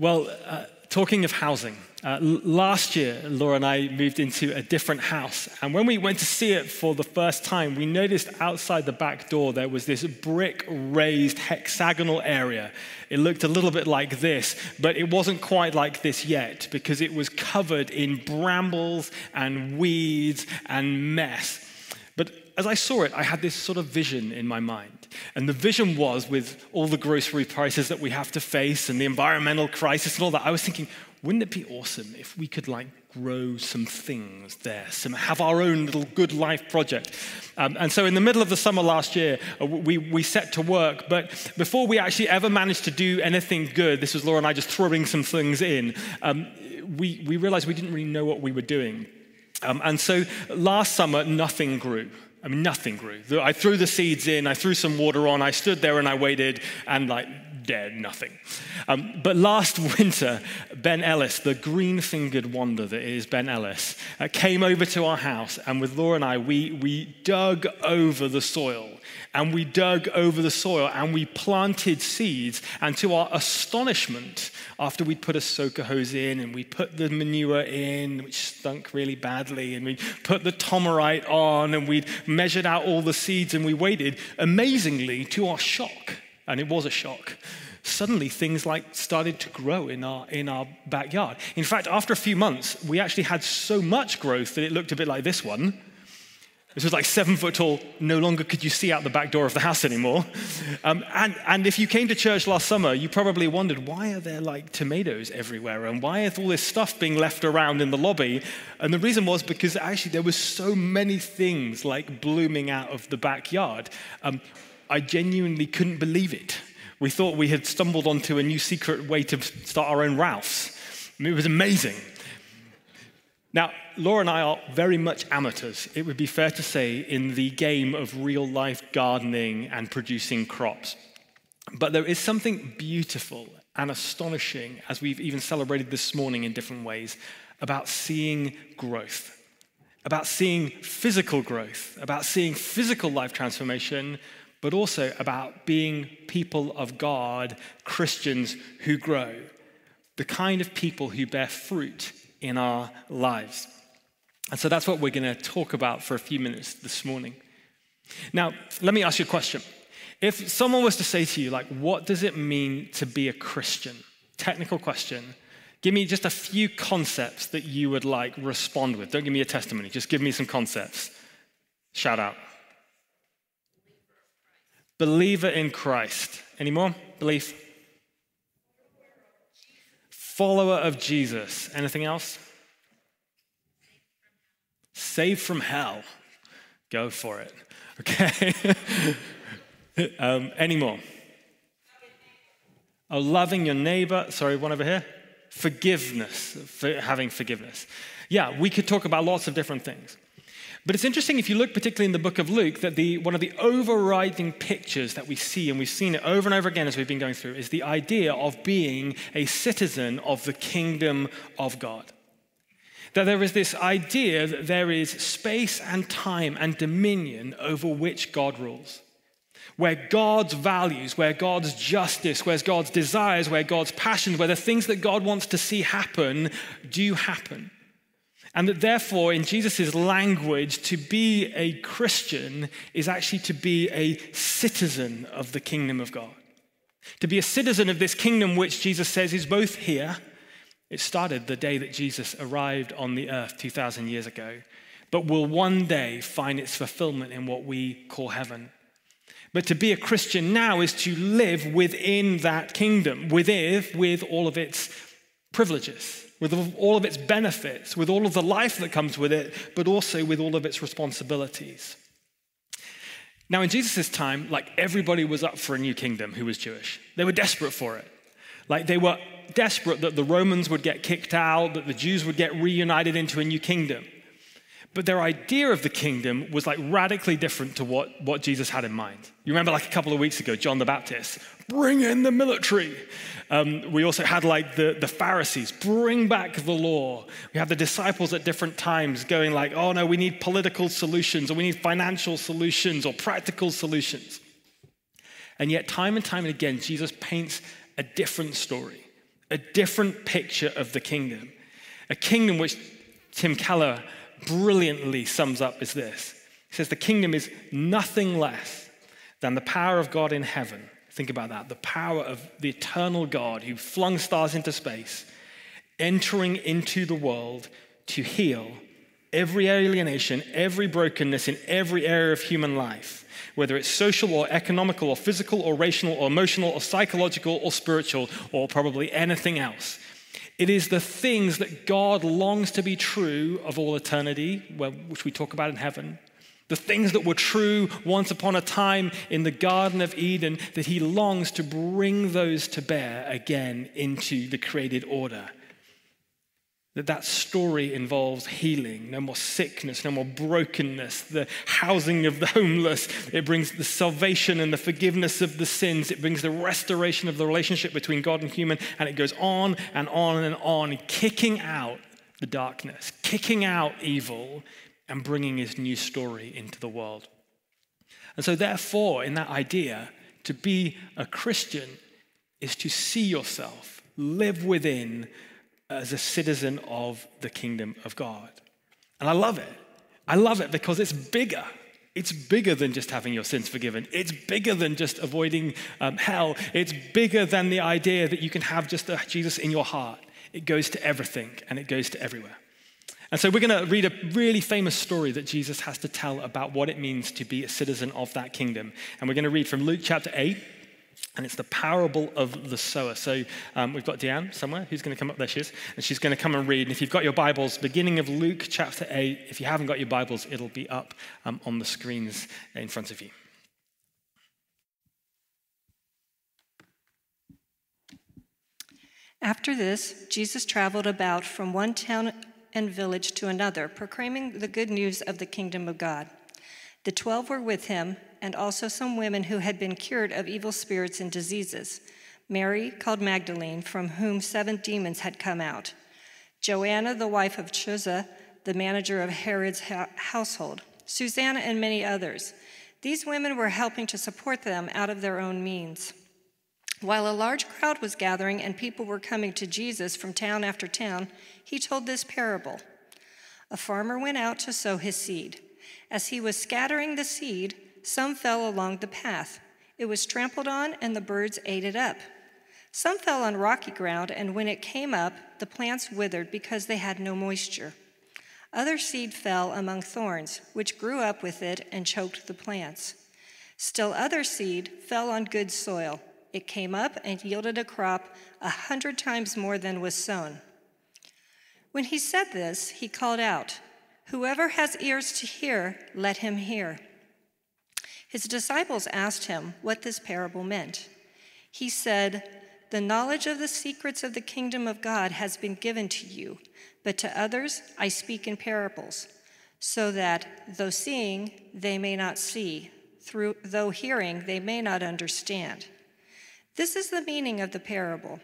Well, uh, talking of housing, uh, last year, Laura and I moved into a different house. And when we went to see it for the first time, we noticed outside the back door there was this brick raised hexagonal area. It looked a little bit like this, but it wasn't quite like this yet because it was covered in brambles and weeds and mess. As I saw it, I had this sort of vision in my mind. And the vision was with all the grocery prices that we have to face and the environmental crisis and all that, I was thinking, wouldn't it be awesome if we could like grow some things there, some have our own little good life project? Um, and so in the middle of the summer last year, uh, we, we set to work. But before we actually ever managed to do anything good, this was Laura and I just throwing some things in, um, we, we realized we didn't really know what we were doing. Um, and so last summer, nothing grew. I mean, nothing grew. I threw the seeds in, I threw some water on, I stood there and I waited, and like, dead, nothing. Um, but last winter, Ben Ellis, the green fingered wonder that is Ben Ellis, uh, came over to our house, and with Laura and I, we, we dug over the soil and we dug over the soil and we planted seeds. And to our astonishment, after we'd put a soaker hose in and we put the manure in, which stunk really badly, and we put the Tomorite on and we'd measured out all the seeds and we waited, amazingly, to our shock, and it was a shock, suddenly things like started to grow in our in our backyard. In fact, after a few months, we actually had so much growth that it looked a bit like this one. This was like seven foot tall. No longer could you see out the back door of the house anymore. Um, and, and if you came to church last summer, you probably wondered why are there like tomatoes everywhere and why is all this stuff being left around in the lobby? And the reason was because actually there was so many things like blooming out of the backyard. Um, I genuinely couldn't believe it. We thought we had stumbled onto a new secret way to start our own Ralphs. I mean, it was amazing. Now, Laura and I are very much amateurs, it would be fair to say, in the game of real life gardening and producing crops. But there is something beautiful and astonishing, as we've even celebrated this morning in different ways, about seeing growth, about seeing physical growth, about seeing physical life transformation, but also about being people of God, Christians who grow, the kind of people who bear fruit in our lives. And so that's what we're going to talk about for a few minutes this morning. Now, let me ask you a question. If someone was to say to you, like, what does it mean to be a Christian? Technical question. Give me just a few concepts that you would like respond with. Don't give me a testimony, just give me some concepts. Shout out. Believer in Christ. Any more? Belief follower of Jesus. Anything else? Saved from hell. Go for it. Okay. um, any more? Oh, loving your neighbor. Sorry, one over here. Forgiveness. For having forgiveness. Yeah, we could talk about lots of different things. But it's interesting if you look particularly in the book of Luke that the, one of the overriding pictures that we see, and we've seen it over and over again as we've been going through, is the idea of being a citizen of the kingdom of God. That there is this idea that there is space and time and dominion over which God rules. Where God's values, where God's justice, where God's desires, where God's passions, where the things that God wants to see happen do happen. And that therefore, in Jesus' language, to be a Christian is actually to be a citizen of the kingdom of God. To be a citizen of this kingdom, which Jesus says is both here, it started the day that Jesus arrived on the earth 2,000 years ago, but will one day find its fulfillment in what we call heaven. But to be a Christian now is to live within that kingdom, within, with all of its privileges with all of its benefits, with all of the life that comes with it, but also with all of its responsibilities. Now, in Jesus' time, like everybody was up for a new kingdom who was Jewish. They were desperate for it. Like they were desperate that the Romans would get kicked out, that the Jews would get reunited into a new kingdom. But their idea of the kingdom was like radically different to what, what Jesus had in mind. You remember, like a couple of weeks ago, John the Baptist, bring in the military. Um, we also had like the, the Pharisees, bring back the law. We have the disciples at different times going like, oh no, we need political solutions, or we need financial solutions, or practical solutions. And yet, time and time and again, Jesus paints a different story a different picture of the kingdom. A kingdom which Tim Keller brilliantly sums up as this He says, The kingdom is nothing less than the power of God in heaven. Think about that the power of the eternal God who flung stars into space, entering into the world to heal every alienation, every brokenness in every area of human life, whether it's social or economical or physical or racial or emotional or psychological or spiritual or probably anything else. It is the things that God longs to be true of all eternity, which we talk about in heaven. The things that were true once upon a time in the Garden of Eden, that He longs to bring those to bear again into the created order. That that story involves healing, no more sickness, no more brokenness, the housing of the homeless. It brings the salvation and the forgiveness of the sins. It brings the restoration of the relationship between God and human. And it goes on and on and on, kicking out the darkness, kicking out evil, and bringing his new story into the world. And so, therefore, in that idea, to be a Christian is to see yourself, live within as a citizen of the kingdom of God. And I love it. I love it because it's bigger. It's bigger than just having your sins forgiven. It's bigger than just avoiding um, hell. It's bigger than the idea that you can have just Jesus in your heart. It goes to everything and it goes to everywhere. And so we're going to read a really famous story that Jesus has to tell about what it means to be a citizen of that kingdom. And we're going to read from Luke chapter 8, and it's the parable of the sower. So um, we've got Deanne somewhere who's going to come up. There she is. And she's going to come and read. And if you've got your Bibles, beginning of Luke chapter 8, if you haven't got your Bibles, it'll be up um, on the screens in front of you. After this, Jesus traveled about from one town and village to another, proclaiming the good news of the kingdom of God. The twelve were with him and also some women who had been cured of evil spirits and diseases. Mary, called Magdalene, from whom seven demons had come out. Joanna, the wife of Chuza, the manager of Herod's household. Susanna, and many others. These women were helping to support them out of their own means. While a large crowd was gathering and people were coming to Jesus from town after town, he told this parable A farmer went out to sow his seed. As he was scattering the seed, some fell along the path. It was trampled on, and the birds ate it up. Some fell on rocky ground, and when it came up, the plants withered because they had no moisture. Other seed fell among thorns, which grew up with it and choked the plants. Still other seed fell on good soil. It came up and yielded a crop a hundred times more than was sown. When he said this, he called out, Whoever has ears to hear, let him hear. His disciples asked him what this parable meant. He said, The knowledge of the secrets of the kingdom of God has been given to you, but to others I speak in parables, so that though seeing, they may not see, through, though hearing, they may not understand. This is the meaning of the parable.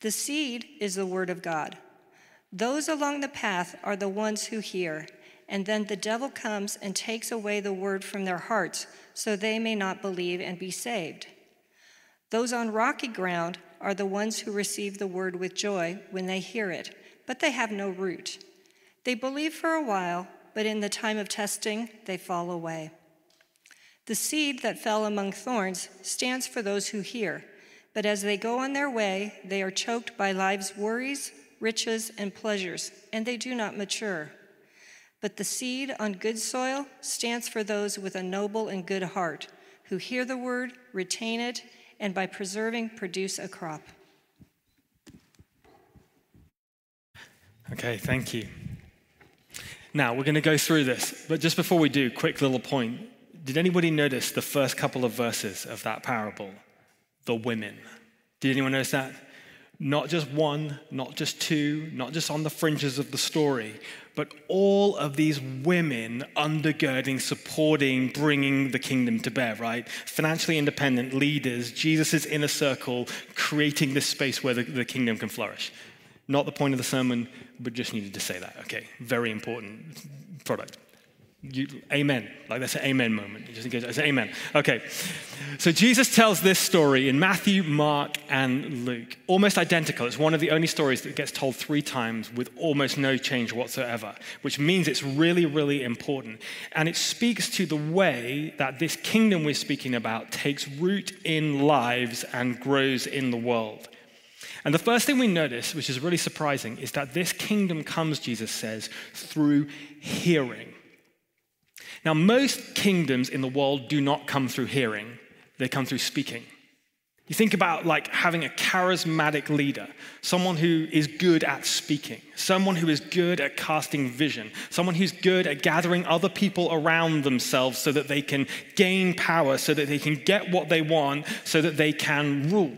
The seed is the word of God. Those along the path are the ones who hear, and then the devil comes and takes away the word from their hearts so they may not believe and be saved. Those on rocky ground are the ones who receive the word with joy when they hear it, but they have no root. They believe for a while, but in the time of testing, they fall away. The seed that fell among thorns stands for those who hear, but as they go on their way, they are choked by life's worries, riches, and pleasures, and they do not mature. But the seed on good soil stands for those with a noble and good heart, who hear the word, retain it, and by preserving, produce a crop. Okay, thank you. Now, we're going to go through this, but just before we do, quick little point. Did anybody notice the first couple of verses of that parable? The women. Did anyone notice that? Not just one, not just two, not just on the fringes of the story, but all of these women undergirding, supporting, bringing the kingdom to bear, right? Financially independent leaders, Jesus' inner circle, creating this space where the, the kingdom can flourish. Not the point of the sermon, but just needed to say that, okay? Very important product. You, amen. Like that's an amen moment. You just engage. It's amen. Okay. So Jesus tells this story in Matthew, Mark, and Luke. Almost identical. It's one of the only stories that gets told three times with almost no change whatsoever, which means it's really, really important. And it speaks to the way that this kingdom we're speaking about takes root in lives and grows in the world. And the first thing we notice, which is really surprising, is that this kingdom comes, Jesus says, through hearing. Now, most kingdoms in the world do not come through hearing, they come through speaking. You think about like having a charismatic leader, someone who is good at speaking, someone who is good at casting vision, someone who's good at gathering other people around themselves so that they can gain power, so that they can get what they want, so that they can rule.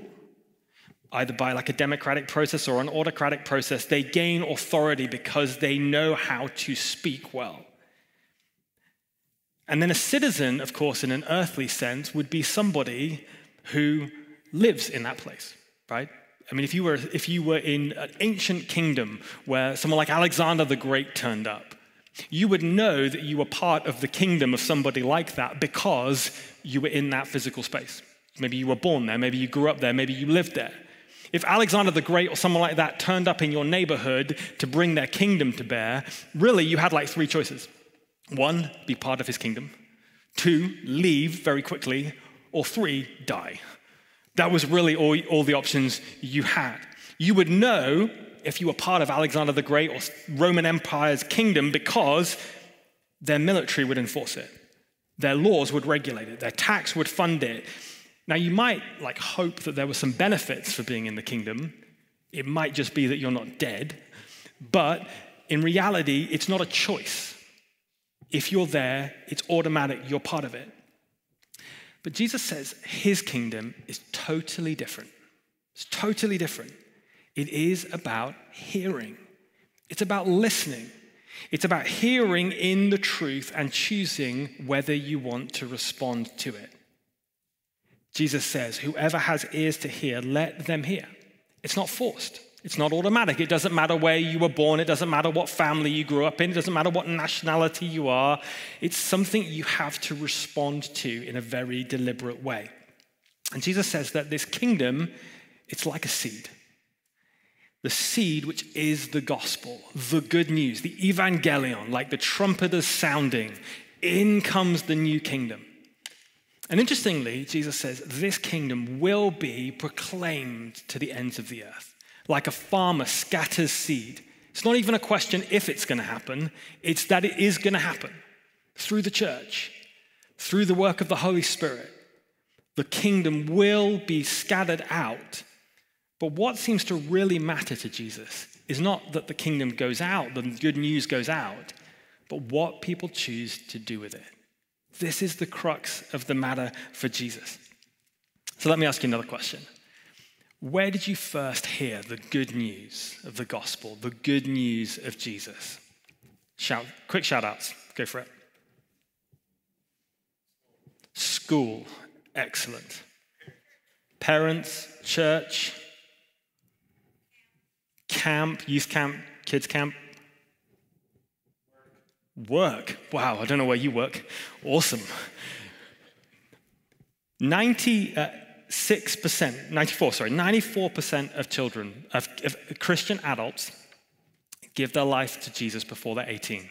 Either by like a democratic process or an autocratic process, they gain authority because they know how to speak well. And then a citizen, of course, in an earthly sense, would be somebody who lives in that place, right? I mean, if you were, if you were in an ancient kingdom where someone like Alexander the Great turned up, you would know that you were part of the kingdom of somebody like that because you were in that physical space. Maybe you were born there, maybe you grew up there, maybe you lived there. If Alexander the Great or someone like that turned up in your neighborhood to bring their kingdom to bear, really you had like three choices. One, be part of his kingdom. Two, leave very quickly. Or three, die. That was really all, all the options you had. You would know if you were part of Alexander the Great or Roman Empire's kingdom because their military would enforce it. Their laws would regulate it. Their tax would fund it. Now, you might like hope that there were some benefits for being in the kingdom. It might just be that you're not dead. But in reality, it's not a choice. If you're there, it's automatic, you're part of it. But Jesus says his kingdom is totally different. It's totally different. It is about hearing, it's about listening. It's about hearing in the truth and choosing whether you want to respond to it. Jesus says, Whoever has ears to hear, let them hear. It's not forced. It's not automatic. It doesn't matter where you were born. It doesn't matter what family you grew up in. It doesn't matter what nationality you are. It's something you have to respond to in a very deliberate way. And Jesus says that this kingdom, it's like a seed. The seed, which is the gospel, the good news, the evangelion, like the trumpeters sounding, in comes the new kingdom. And interestingly, Jesus says this kingdom will be proclaimed to the ends of the earth like a farmer scatters seed. It's not even a question if it's going to happen, it's that it is going to happen through the church, through the work of the Holy Spirit. The kingdom will be scattered out. But what seems to really matter to Jesus is not that the kingdom goes out, the good news goes out, but what people choose to do with it. This is the crux of the matter for Jesus. So let me ask you another question. Where did you first hear the good news of the gospel, the good news of Jesus? Shout, quick shout outs. Go for it. School, excellent. Parents, church, camp, youth camp, kids camp. Work. Wow, I don't know where you work. Awesome. 90, uh, 6%, 94, sorry, 94% of children, of, of, Christian adults, give their life to Jesus before they're 18.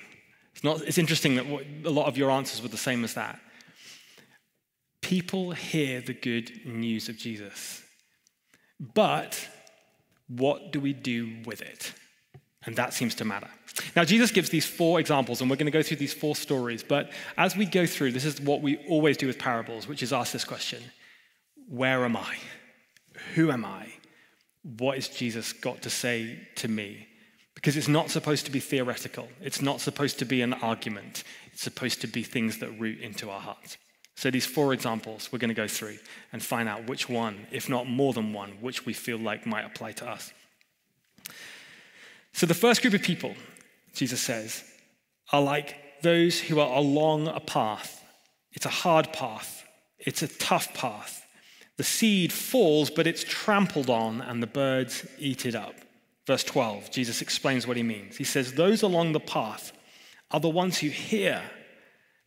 It's, not, it's interesting that a lot of your answers were the same as that. People hear the good news of Jesus. But what do we do with it? And that seems to matter. Now, Jesus gives these four examples, and we're going to go through these four stories. But as we go through, this is what we always do with parables, which is ask this question where am I? Who am I? What has Jesus got to say to me? Because it's not supposed to be theoretical. It's not supposed to be an argument. It's supposed to be things that root into our hearts. So, these four examples we're going to go through and find out which one, if not more than one, which we feel like might apply to us. So, the first group of people, Jesus says, are like those who are along a path. It's a hard path, it's a tough path. The seed falls, but it's trampled on, and the birds eat it up. Verse 12, Jesus explains what he means. He says, Those along the path are the ones who hear,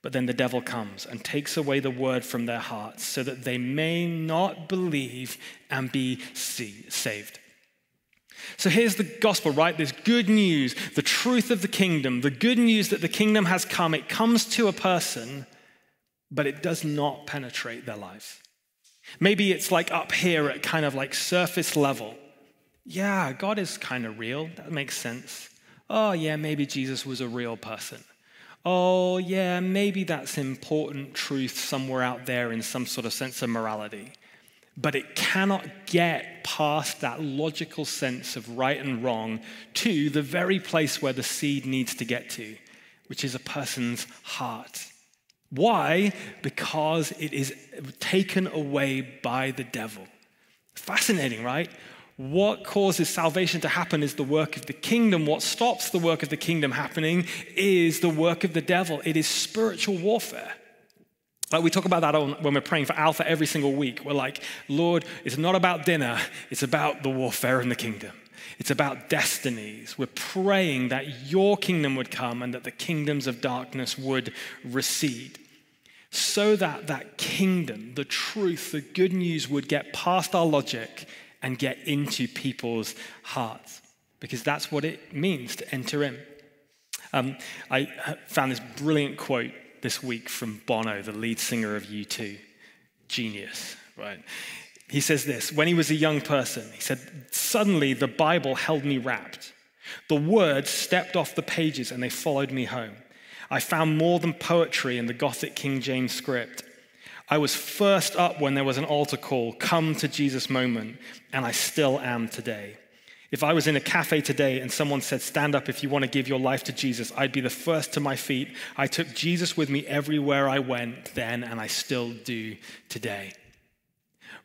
But then the devil comes and takes away the word from their hearts so that they may not believe and be saved. So here's the gospel, right? This good news, the truth of the kingdom, the good news that the kingdom has come. It comes to a person, but it does not penetrate their lives. Maybe it's like up here at kind of like surface level. Yeah, God is kind of real. That makes sense. Oh, yeah, maybe Jesus was a real person. Oh, yeah, maybe that's important truth somewhere out there in some sort of sense of morality. But it cannot get past that logical sense of right and wrong to the very place where the seed needs to get to, which is a person's heart. Why? Because it is taken away by the devil. Fascinating, right? What causes salvation to happen is the work of the kingdom. What stops the work of the kingdom happening is the work of the devil. It is spiritual warfare. Like we talk about that when we're praying for Alpha every single week. We're like, Lord, it's not about dinner, it's about the warfare in the kingdom. It's about destinies. We're praying that your kingdom would come and that the kingdoms of darkness would recede so that that kingdom, the truth, the good news would get past our logic and get into people's hearts. Because that's what it means to enter in. Um, I found this brilliant quote this week from Bono, the lead singer of U2. Genius, right? He says this When he was a young person, he said, Suddenly the Bible held me rapt. The words stepped off the pages and they followed me home. I found more than poetry in the Gothic King James script. I was first up when there was an altar call, come to Jesus moment, and I still am today. If I was in a cafe today and someone said, Stand up if you want to give your life to Jesus, I'd be the first to my feet. I took Jesus with me everywhere I went then, and I still do today.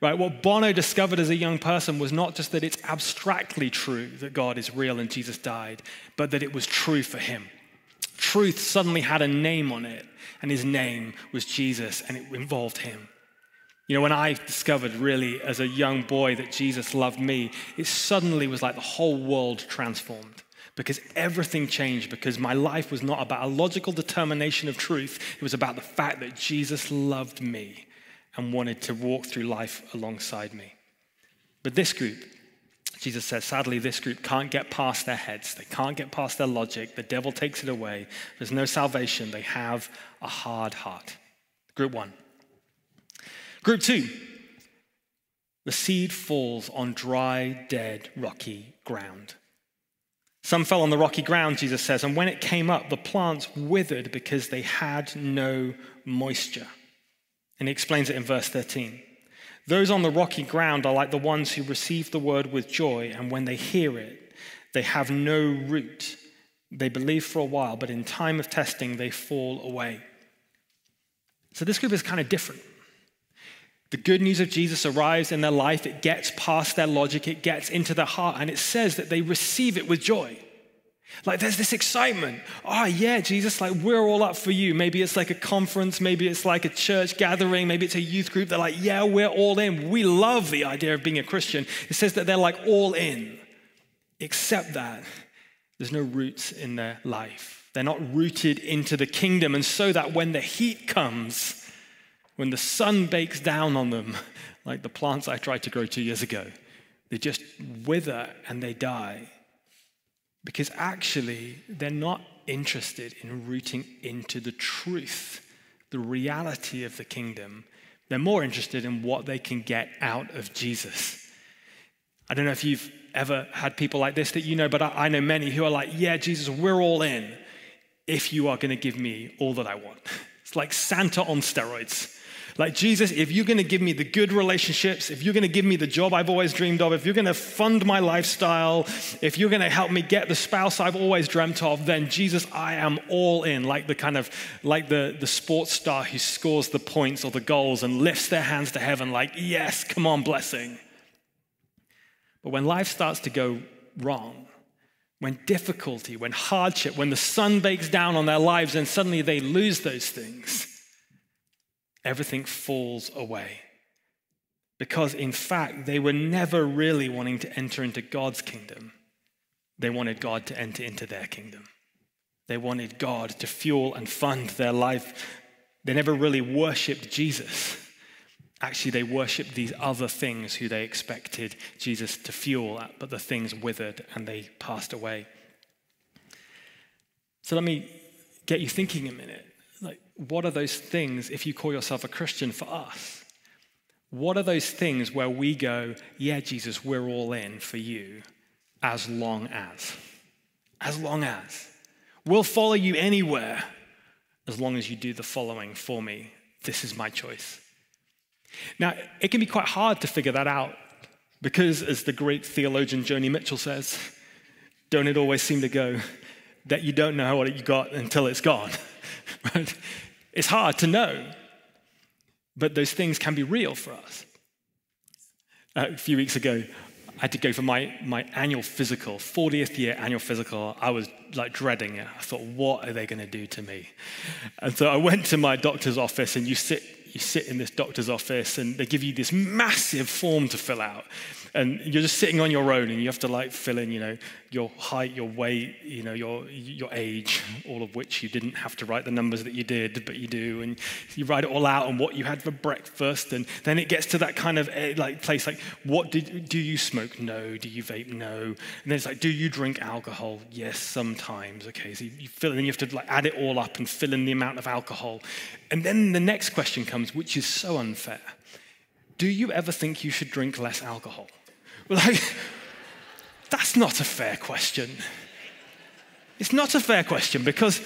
Right? What Bono discovered as a young person was not just that it's abstractly true that God is real and Jesus died, but that it was true for him truth suddenly had a name on it, and his name was Jesus, and it involved him. You know, when I discovered really as a young boy that Jesus loved me, it suddenly was like the whole world transformed because everything changed because my life was not about a logical determination of truth. It was about the fact that Jesus loved me and wanted to walk through life alongside me. But this group, Jesus says, sadly, this group can't get past their heads. They can't get past their logic. The devil takes it away. There's no salvation. They have a hard heart. Group one. Group two. The seed falls on dry, dead, rocky ground. Some fell on the rocky ground, Jesus says, and when it came up, the plants withered because they had no moisture. And he explains it in verse 13. Those on the rocky ground are like the ones who receive the word with joy, and when they hear it, they have no root. They believe for a while, but in time of testing, they fall away. So this group is kind of different. The good news of Jesus arrives in their life, it gets past their logic, it gets into their heart, and it says that they receive it with joy. Like there's this excitement. Oh, yeah, Jesus, like we're all up for you. Maybe it's like a conference, maybe it's like a church gathering, maybe it's a youth group. They're like, yeah, we're all in. We love the idea of being a Christian. It says that they're like all in, except that there's no roots in their life. They're not rooted into the kingdom. And so that when the heat comes, when the sun bakes down on them, like the plants I tried to grow two years ago, they just wither and they die because actually, they're not interested in rooting into the truth, the reality of the kingdom. They're more interested in what they can get out of Jesus. I don't know if you've ever had people like this that you know, but I, know many who are like, yeah, Jesus, we're all in if you are going to give me all that I want. It's like Santa on steroids. Like, Jesus, if you're going to give me the good relationships, if you're going to give me the job I've always dreamed of, if you're going to fund my lifestyle, if you're going to help me get the spouse I've always dreamt of, then Jesus, I am all in. Like the kind of, like the, the sports star who scores the points or the goals and lifts their hands to heaven, like, yes, come on, blessing. But when life starts to go wrong, when difficulty, when hardship, when the sun bakes down on their lives and suddenly they lose those things, everything falls away. Because in fact, they were never really wanting to enter into God's kingdom. They wanted God to enter into their kingdom. They wanted God to fuel and fund their life They never really worshiped Jesus. Actually, they worshiped these other things who they expected Jesus to fuel, but the things withered and they passed away. So let me get you thinking a minute. What are those things, if you call yourself a Christian, for us? What are those things where we go, yeah, Jesus, we're all in for you, as long as? As long as. We'll follow you anywhere, as long as you do the following for me. This is my choice. Now, it can be quite hard to figure that out because, as the great theologian Joni Mitchell says, don't it always seem to go that you don't know what you got until it's gone? right? It's hard to know, but those things can be real for us. Uh, a few weeks ago, I had to go for my, my annual physical, 40th year annual physical. I was like dreading it. I thought, what are they going to do to me? And so I went to my doctor's office, and you sit you sit in this doctor's office and they give you this massive form to fill out and you're just sitting on your own and you have to like fill in you know your height your weight you know your your age all of which you didn't have to write the numbers that you did but you do. And you write it all out and what you had for breakfast. And then it gets to that kind of eh, like place like what did do you smoke? No. Do you vape? No. And then it's like do you drink alcohol? Yes sometimes. Okay so you fill and then you have to like add it all up and fill in the amount of alcohol. And then the next question comes, which is so unfair. Do you ever think you should drink less alcohol? Like, that's not a fair question. It's not a fair question because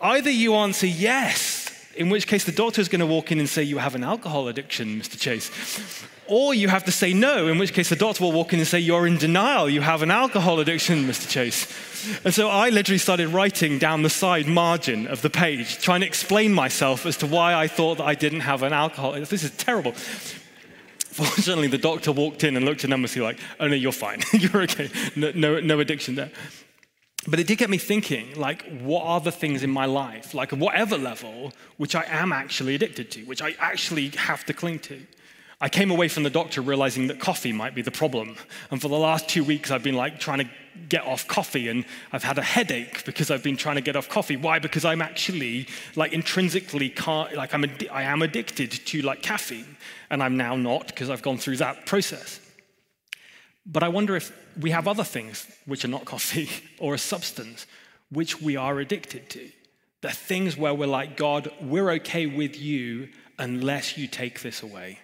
either you answer yes, in which case the doctor is going to walk in and say, You have an alcohol addiction, Mr. Chase. Or you have to say no, in which case the doctor will walk in and say, You're in denial, you have an alcohol addiction, Mr. Chase. And so I literally started writing down the side margin of the page, trying to explain myself as to why I thought that I didn't have an alcohol. This is terrible. Fortunately, the doctor walked in and looked at numbers. and was like, "Oh no, you're fine. you're okay. No, no, no addiction there." But it did get me thinking, like, what are the things in my life, like whatever level, which I am actually addicted to, which I actually have to cling to? I came away from the doctor realizing that coffee might be the problem. And for the last two weeks, I've been like trying to get off coffee and I've had a headache because I've been trying to get off coffee. Why? Because I'm actually like intrinsically, like I'm, I am addicted to like caffeine and I'm now not because I've gone through that process. But I wonder if we have other things which are not coffee or a substance which we are addicted to. The things where we're like, God, we're okay with you unless you take this away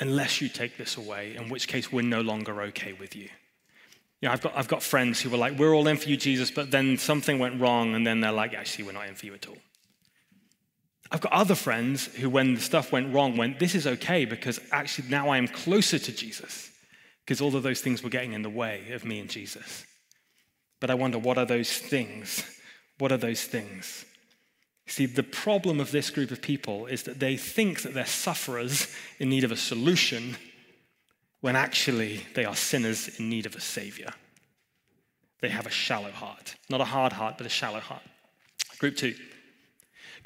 unless you take this away, in which case we're no longer okay with you. You know, I've got, I've got friends who were like, we're all in for you, Jesus, but then something went wrong, and then they're like, actually, we're not in for you at all. I've got other friends who, when the stuff went wrong, went, this is okay because actually now I am closer to Jesus because all of those things were getting in the way of me and Jesus. But I wonder, what are those things? What are those things? See, the problem of this group of people is that they think that they're sufferers in need of a solution when actually they are sinners in need of a savior. They have a shallow heart. Not a hard heart, but a shallow heart. Group two.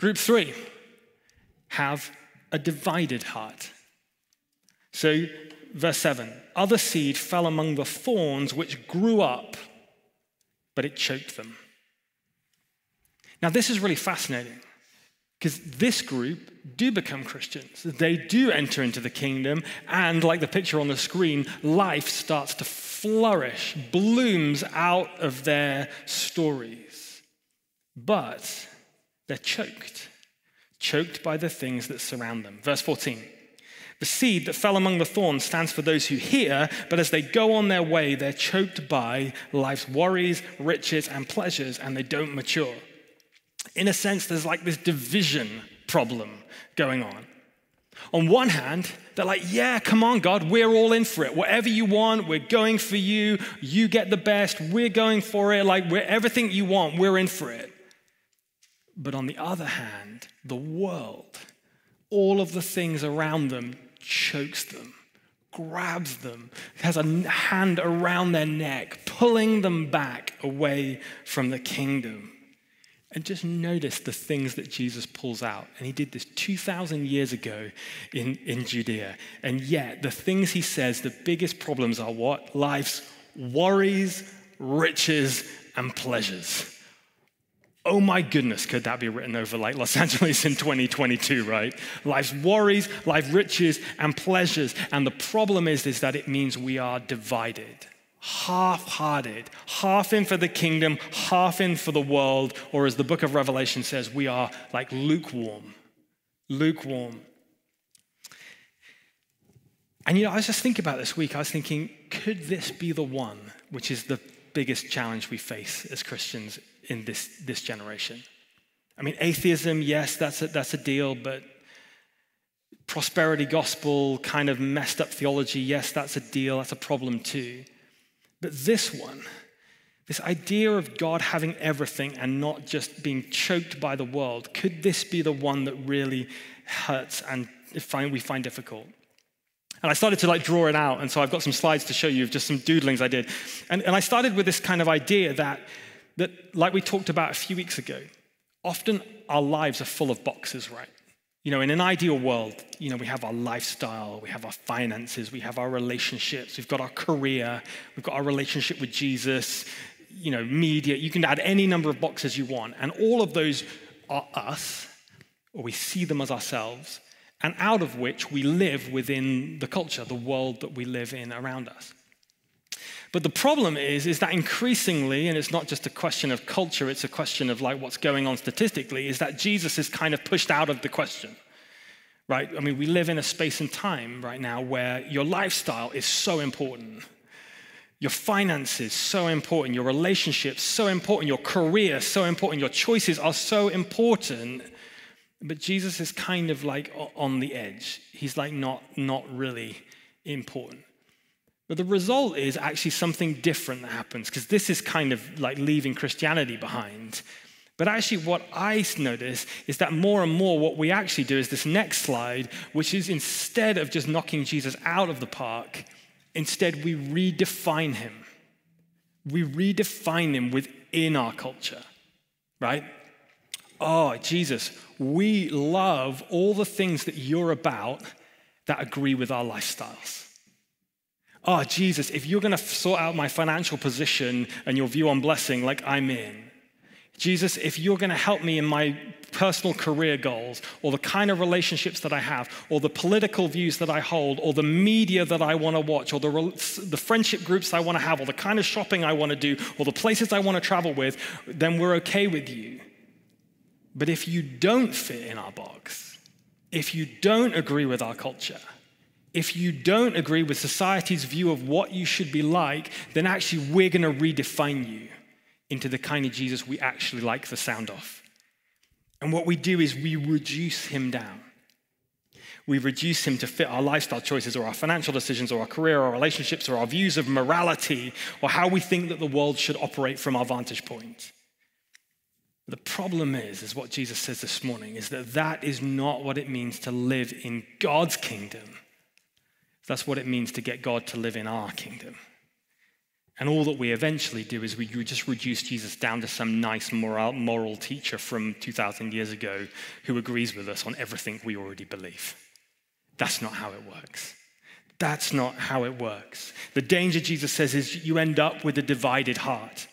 Group three have a divided heart. So, verse 7 other seed fell among the thorns which grew up, but it choked them. Now, this is really fascinating because this group do become Christians. They do enter into the kingdom, and like the picture on the screen, life starts to flourish, blooms out of their stories. But they're choked, choked by the things that surround them. Verse 14. The seed that fell among the thorns stands for those who hear, but as they go on their way, they're choked by life's worries, riches, and pleasures, and they don't mature in a sense, there's like this division problem going on. On one hand, they're like, yeah, come on, God, we're all in for it. Whatever you want, we're going for you. You get the best. We're going for it. Like, we're, everything you want, we're in for it. But on the other hand, the world, all of the things around them, chokes them, grabs them, has a hand around their neck, pulling them back away from the kingdom. And just notice the things that Jesus pulls out. And he did this 2,000 years ago in, in Judea. And yet, the things he says, the biggest problems are what? Life's worries, riches, and pleasures. Oh my goodness, could that be written over like Los Angeles in 2022, right? Life's worries, life riches, and pleasures. And the problem is, is that it means we are divided, half hearted, half in for the kingdom, half in for the world. Or as the book of Revelation says, we are like lukewarm. Lukewarm. And you know, I was just thinking about this week, I was thinking, could this be the one which is the biggest challenge we face as Christians in this, this generation. I mean, atheism, yes, that's a, that's a deal, but prosperity gospel, kind of messed up theology, yes, that's a deal, that's a problem too. But this one, this idea of God having everything and not just being choked by the world, could this be the one that really hurts and find, we find difficult? And I started to like draw it out. And so I've got some slides to show you of just some doodlings I did. And, and I started with this kind of idea that that, like we talked about a few weeks ago, often our lives are full of boxes, right? You know, in an ideal world, you know, we have our lifestyle, we have our finances, we have our relationships, we've got our career, we've got our relationship with Jesus, you know, media. You can add any number of boxes you want, and all of those are us, or we see them as ourselves, and out of which we live within the culture, the world that we live in around us. But the problem is, is that increasingly, and it's not just a question of culture, it's a question of like what's going on statistically, is that Jesus is kind of pushed out of the question. Right? I mean, we live in a space and time right now where your lifestyle is so important. Your finances so important, your relationships so important, your career so important, your choices are so important. But Jesus is kind of like on the edge. He's like not not really important. But the result is actually something different that happens, because this is kind of like leaving Christianity behind. But actually, what I notice is that more and more what we actually do is this next slide, which is instead of just knocking Jesus out of the park, instead we redefine him. We redefine him within our culture, right? Oh, Jesus, we love all the things that you're about that agree with our lifestyles oh, Jesus, if you're going to sort out my financial position and your view on blessing, like I'm in. Jesus, if you're going to help me in my personal career goals, or the kind of relationships that I have, or the political views that I hold, or the media that I want to watch, or the, the friendship groups I want to have, or the kind of shopping I want to do, or the places I want to travel with, then we're okay with you. But if you don't fit in our box, if you don't agree with our culture, if you don't agree with society's view of what you should be like, then actually we're going to redefine you into the kind of Jesus we actually like the sound of. And what we do is we reduce him down. We reduce him to fit our lifestyle choices or our financial decisions or our career or relationships or our views of morality or how we think that the world should operate from our vantage point. The problem is, is what Jesus says this morning, is that that is not what it means to live in God's kingdom that's what it means to get God to live in our kingdom. And all that we eventually do is we just reduce Jesus down to some nice moral, moral teacher from 2,000 years ago who agrees with us on everything we already believe. That's not how it works. That's not how it works. The danger, Jesus says, is you end up with a divided heart.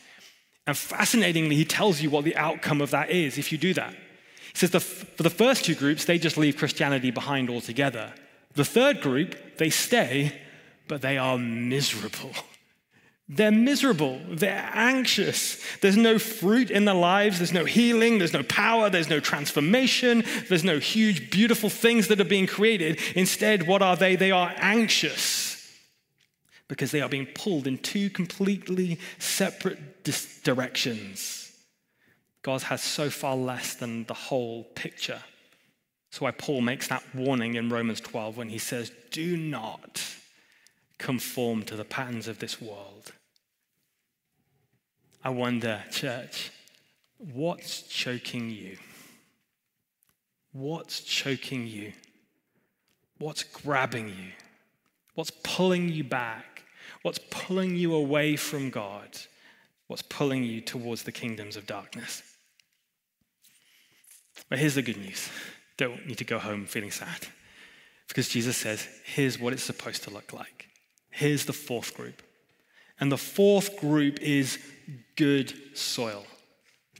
And fascinatingly, he tells you what the outcome of that is if you do that. He says the, for the first two groups, they just leave Christianity behind altogether. The third group, they stay, but they are miserable. They're miserable. They're anxious. There's no fruit in their lives. There's no healing. There's no power. There's no transformation. There's no huge, beautiful things that are being created. Instead, what are they? They are anxious because they are being pulled in two completely separate directions. God has so far less than the whole picture. That's why Paul makes that warning in Romans 12 when he says, Do not conform to the patterns of this world. I wonder, church, what's choking you? What's choking you? What's grabbing you? What's pulling you back? What's pulling you away from God? What's pulling you towards the kingdoms of darkness? But here's the good news don't need to go home feeling sad. Because Jesus says, here's what it's supposed to look like. Here's the fourth group. And the fourth group is good soil.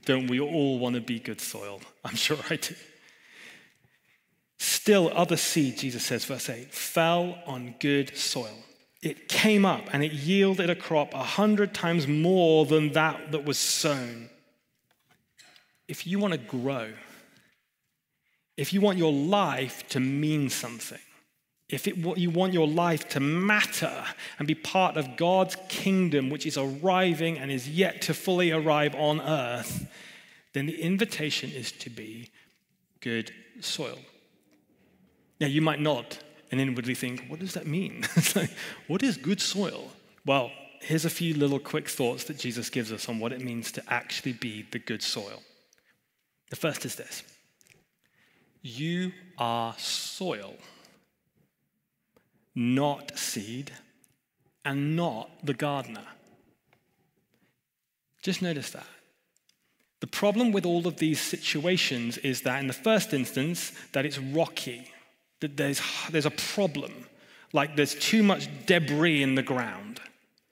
don't we all want to be good soil? I'm sure I do. Still, other seed, Jesus says, verse 8, fell on good soil. It came up and it yielded a crop a hundred times more than that that was sown. If you want to grow, if you want your life to mean something, if it, you want your life to matter and be part of God's kingdom, which is arriving and is yet to fully arrive on earth, then the invitation is to be good soil. Now, you might nod and inwardly think, what does that mean? what is good soil? Well, here's a few little quick thoughts that Jesus gives us on what it means to actually be the good soil. The first is this you are soil, not seed, and not the gardener. Just notice that. The problem with all of these situations is that, in the first instance, that it's rocky, that there's, there's a problem, like there's too much debris in the ground.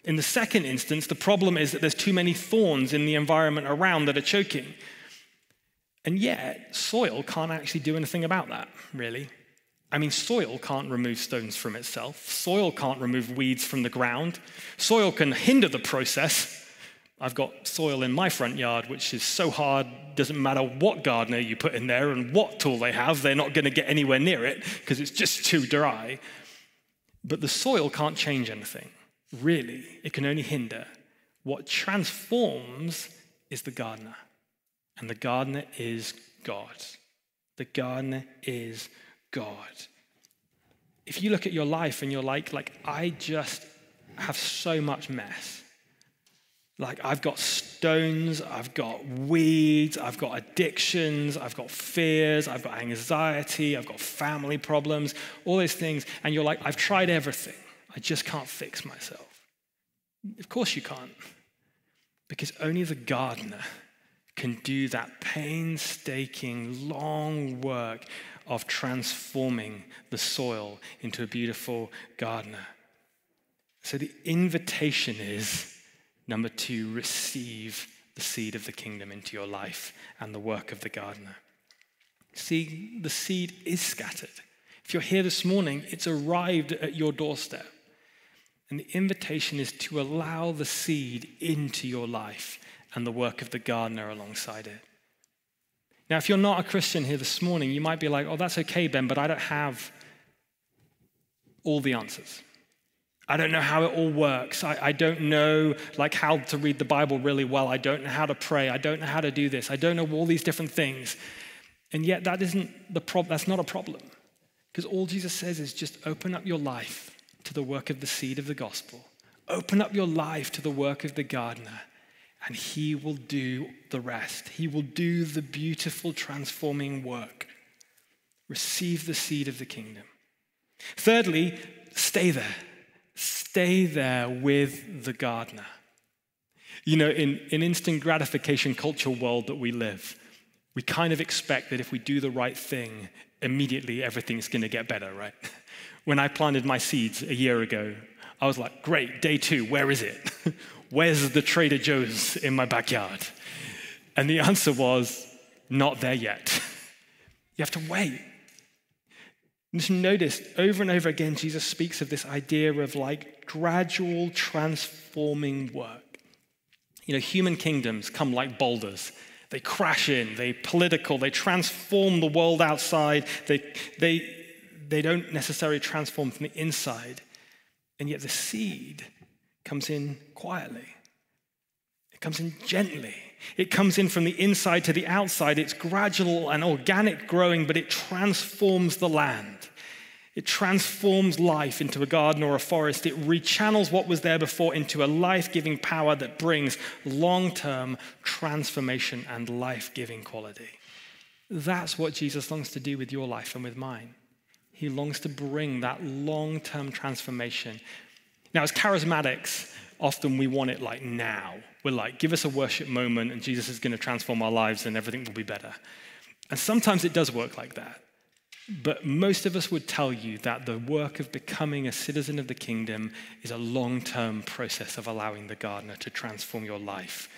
In the second instance, the problem is that there's too many thorns in the environment around that are choking. And yet, soil can't actually do anything about that, really. I mean, soil can't remove stones from itself. Soil can't remove weeds from the ground. Soil can hinder the process, I've got soil in my front yard, which is so hard, doesn't matter what gardener you put in there and what tool they have, they're not going to get anywhere near it because it's just too dry. But the soil can't change anything, really. It can only hinder. What transforms is the gardener, and the gardener is God. The gardener is God. If you look at your life and you're like, like, I just have so much mess like, I've got stones, I've got weeds, I've got addictions, I've got fears, I've got anxiety, I've got family problems, all these things. And you're like, I've tried everything. I just can't fix myself. Of course you can't. Because only the gardener can do that painstaking, long work of transforming the soil into a beautiful gardener. So the invitation is Number two, receive the seed of the kingdom into your life and the work of the gardener. See, the seed is scattered. If you're here this morning, it's arrived at your doorstep. And the invitation is to allow the seed into your life and the work of the gardener alongside it. Now, if you're not a Christian here this morning, you might be like, oh, that's okay, Ben, but I don't have all the answers. I don't know how it all works. I, I, don't know like how to read the Bible really well. I don't know how to pray. I don't know how to do this. I don't know all these different things. And yet that isn't the problem. That's not a problem. Because all Jesus says is just open up your life to the work of the seed of the gospel. Open up your life to the work of the gardener, and he will do the rest. He will do the beautiful transforming work. Receive the seed of the kingdom. Thirdly, stay there stay there with the gardener. You know, in an instant gratification culture world that we live, we kind of expect that if we do the right thing, immediately everything's going to get better, right? When I planted my seeds a year ago, I was like, great, day two, where is it? Where's the Trader Joe's in my backyard? And the answer was, not there yet. You have to wait. Just notice over and over again, Jesus speaks of this idea of like gradual transforming work. You know, human kingdoms come like boulders. They crash in, they political, they transform the world outside, they, they, they don't necessarily transform from the inside. And yet the seed comes in quietly, it comes in gently. It comes in from the inside to the outside. It's gradual and organic growing, but it transforms the land. It transforms life into a garden or a forest. It rechannels what was there before into a life giving power that brings long term transformation and life giving quality. That's what Jesus longs to do with your life and with mine. He longs to bring that long term transformation. Now, as charismatics, often we want it like now. We're like, give us a worship moment and Jesus is going to transform our lives and everything will be better. And sometimes it does work like that. But most of us would tell you that the work of becoming a citizen of the kingdom is a long term process of allowing the gardener to transform your life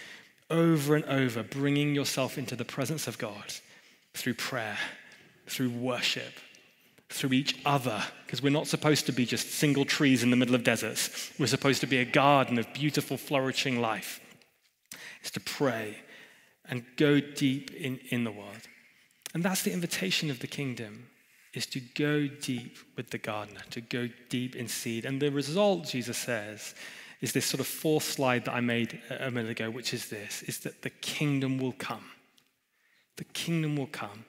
over and over, bringing yourself into the presence of God through prayer, through worship, through each other, because we're not supposed to be just single trees in the middle of deserts. We're supposed to be a garden of beautiful, flourishing life. It's to pray and go deep in, in the world. And that's the invitation of the kingdom is to go deep with the gardener, to go deep in seed. And the result, Jesus says, is this sort of fourth slide that I made a minute ago, which is this, is that the kingdom will come. The kingdom will come.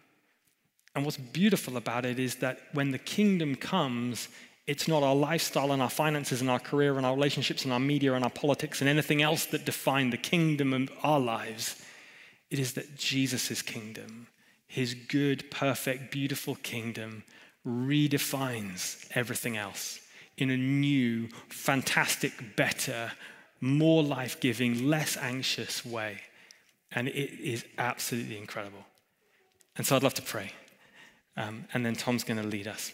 And what's beautiful about it is that when the kingdom comes, it's not our lifestyle and our finances and our career and our relationships and our media and our politics and anything else that define the kingdom of our lives. It is that Jesus' kingdom, his good, perfect, beautiful kingdom, redefines everything else in a new, fantastic, better, more life giving, less anxious way. And it is absolutely incredible. And so I'd love to pray. Um, and then Tom's going to lead us.